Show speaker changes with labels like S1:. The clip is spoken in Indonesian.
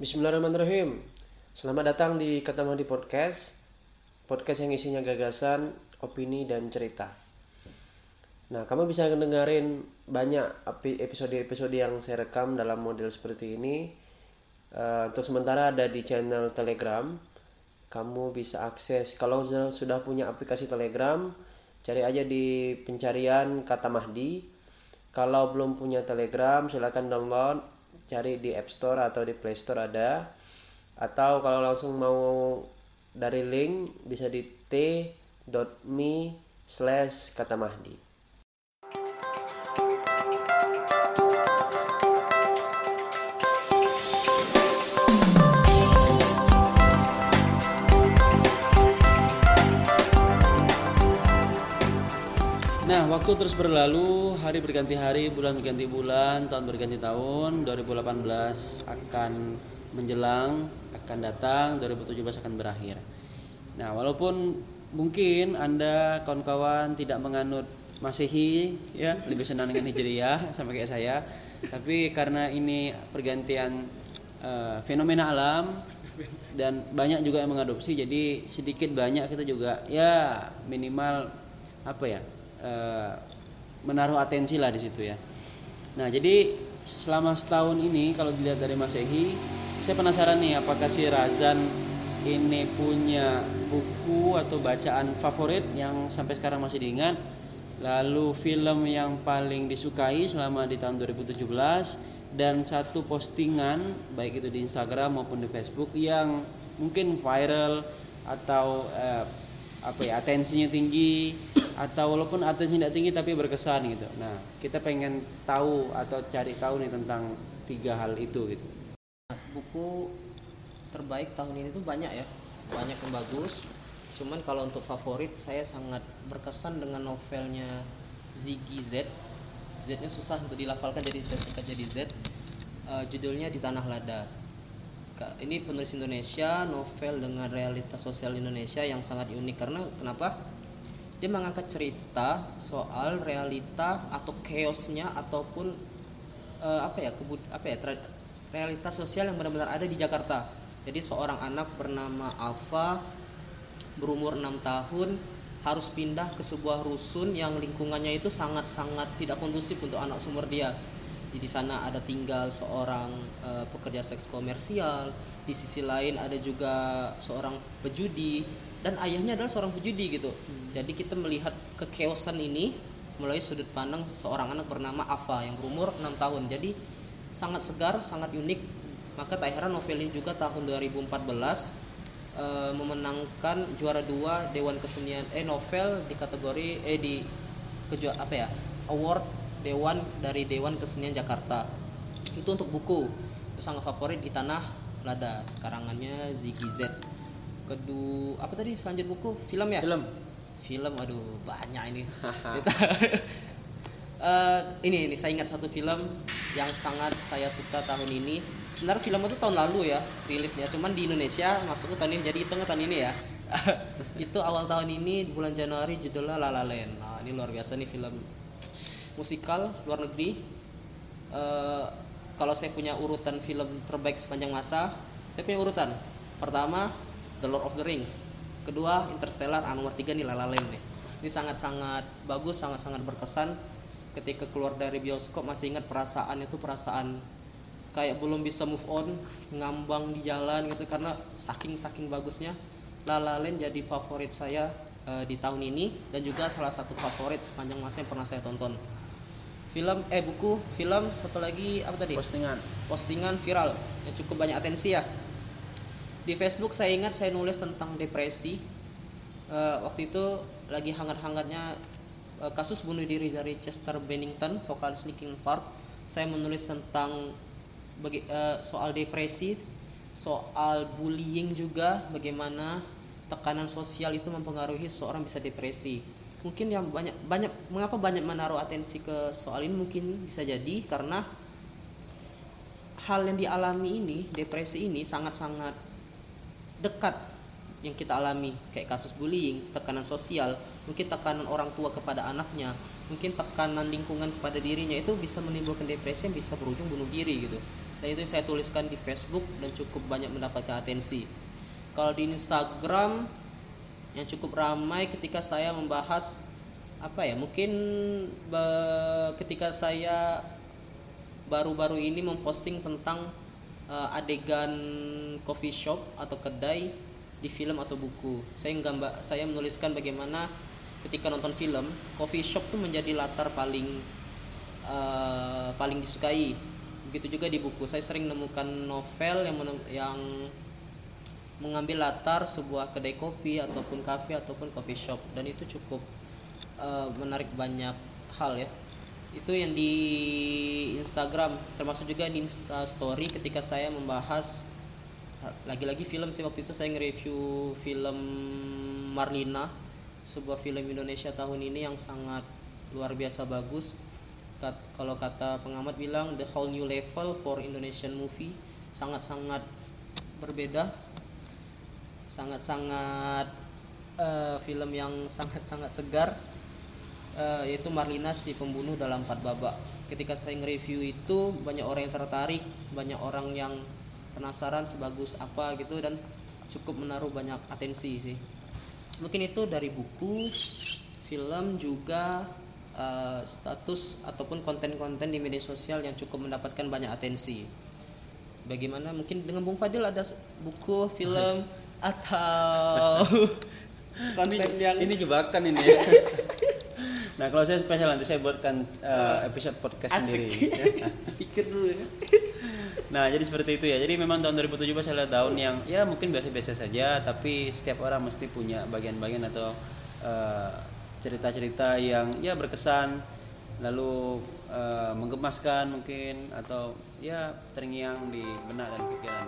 S1: Bismillahirrahmanirrahim. Selamat datang di Katamadi Podcast. Podcast yang isinya gagasan, opini, dan cerita. Nah, kamu bisa dengerin banyak episode-episode yang saya rekam dalam model seperti ini. Uh, untuk sementara ada di channel Telegram. Kamu bisa akses kalau sudah punya aplikasi Telegram, cari aja di pencarian kata Mahdi. Kalau belum punya Telegram, silakan download cari di App Store atau di Play Store ada. Atau kalau langsung mau dari link bisa di t.me slash kata Mahdi
S2: waktu terus berlalu, hari berganti hari, bulan berganti bulan, tahun berganti tahun. 2018 akan menjelang, akan datang, 2017 akan berakhir. Nah, walaupun mungkin Anda kawan-kawan tidak menganut Masehi ya, lebih senang dengan Hijriyah sama kayak saya. Tapi karena ini pergantian uh, fenomena alam dan banyak juga yang mengadopsi jadi sedikit banyak kita juga ya minimal apa ya Eh, menaruh atensi lah di situ ya. Nah jadi selama setahun ini kalau dilihat dari Masehi, saya penasaran nih apakah si Razan ini punya buku atau bacaan favorit yang sampai sekarang masih diingat lalu film yang paling disukai selama di tahun 2017 dan satu postingan baik itu di Instagram maupun di Facebook yang mungkin viral atau eh, apa ya atensinya tinggi atau walaupun atensinya tidak tinggi tapi berkesan gitu. Nah kita pengen tahu atau cari tahu nih tentang tiga hal itu gitu.
S3: Buku terbaik tahun ini tuh banyak ya, banyak yang bagus. Cuman kalau untuk favorit saya sangat berkesan dengan novelnya Ziggy Z. Z-nya susah untuk dilafalkan jadi saya singkat jadi Z. Uh, judulnya di Tanah Lada ini penulis Indonesia novel dengan realitas sosial Indonesia yang sangat unik karena kenapa dia mengangkat cerita soal realita atau chaosnya ataupun uh, apa ya kebud apa ya realitas sosial yang benar-benar ada di Jakarta. Jadi seorang anak bernama Ava berumur enam tahun harus pindah ke sebuah rusun yang lingkungannya itu sangat-sangat tidak kondusif untuk anak sumber dia. Di sana ada tinggal seorang uh, pekerja seks komersial di sisi lain ada juga seorang pejudi dan ayahnya adalah seorang pejudi gitu. Hmm. jadi kita melihat kekeosan ini melalui sudut pandang seorang anak bernama Ava yang berumur 6 tahun. Jadi sangat segar sangat unik. Maka tak heran novel ini juga tahun 2014 uh, eh, memenangkan juara dua Dewan Kesenian eh novel di kategori eh di kejuara apa ya award Dewan dari Dewan Kesenian Jakarta. Itu untuk buku. Itu sangat favorit di tanah lada. Karangannya Ziggy Z kedua apa tadi selanjut buku? Film ya?
S2: Film.
S3: Film aduh banyak ini. Uh, ini ini saya ingat satu film yang sangat saya suka tahun ini. Sebenarnya film itu tahun lalu ya rilisnya. Cuman di Indonesia masuk ke tahun ini jadi tengah tahun ini ya. Itu awal tahun ini bulan Januari judulnya La La Land. Nah ini luar biasa nih film musikal luar negeri. Uh, kalau saya punya urutan film terbaik sepanjang masa saya punya urutan. Pertama The Lord of the Rings. Kedua Interstellar ah, nomor tiga nih La La Land nih? Ini sangat-sangat bagus sangat-sangat berkesan. Ketika keluar dari bioskop masih ingat perasaan itu perasaan kayak belum bisa move on ngambang di jalan gitu karena saking saking bagusnya La La Land jadi favorit saya uh, di tahun ini dan juga salah satu favorit sepanjang masa yang pernah saya tonton. Film eh buku film satu lagi apa tadi?
S2: Postingan.
S3: Postingan viral yang cukup banyak atensi ya di Facebook saya ingat saya nulis tentang depresi. Uh, waktu itu lagi hangat-hangatnya uh, kasus bunuh diri dari Chester Bennington vokalis Linkin Park. Saya menulis tentang bagi, uh, soal depresi soal bullying juga bagaimana tekanan sosial itu mempengaruhi seorang bisa depresi. Mungkin yang banyak banyak mengapa banyak menaruh atensi ke soal ini? Mungkin bisa jadi karena hal yang dialami ini depresi ini sangat-sangat dekat yang kita alami kayak kasus bullying tekanan sosial mungkin tekanan orang tua kepada anaknya mungkin tekanan lingkungan kepada dirinya itu bisa menimbulkan depresi yang bisa berujung bunuh diri gitu. Dan itu yang saya tuliskan di Facebook dan cukup banyak mendapatkan atensi. Kalau di Instagram yang cukup ramai ketika saya membahas apa ya mungkin ketika saya baru-baru ini memposting tentang uh, adegan coffee shop atau kedai di film atau buku. Saya gambar saya menuliskan bagaimana ketika nonton film coffee shop tuh menjadi latar paling uh, paling disukai. Begitu juga di buku. Saya sering menemukan novel yang yang mengambil latar sebuah kedai kopi ataupun kafe ataupun coffee shop dan itu cukup uh, menarik banyak hal ya itu yang di Instagram termasuk juga di Insta Story ketika saya membahas lagi-lagi film sih waktu itu saya nge-review film Marlina sebuah film Indonesia tahun ini yang sangat luar biasa bagus. Kat- kalau kata pengamat bilang the whole new level for Indonesian movie. Sangat-sangat berbeda. Sangat-sangat eh, film yang sangat-sangat segar eh, yaitu Marlina si pembunuh dalam empat babak. Ketika saya nge-review itu banyak orang yang tertarik, banyak orang yang penasaran sebagus apa gitu dan cukup menaruh banyak atensi sih. Mungkin itu dari buku, film juga eh, status ataupun konten-konten di media sosial yang cukup mendapatkan banyak atensi. Bagaimana mungkin dengan Bung Fadil ada buku, film atau konten yang
S2: ini jebakan ini ya. nah kalau saya spesial nanti saya buatkan uh, episode podcast
S3: asik.
S2: sendiri.
S3: Pikir dulu ya.
S2: Nah, jadi seperti itu ya. Jadi memang tahun 2017 adalah tahun yang ya mungkin biasa-biasa saja, tapi setiap orang mesti punya bagian-bagian atau eh, cerita-cerita yang ya berkesan, lalu eh, menggemaskan mungkin atau ya terngiang di benak dan pikiran.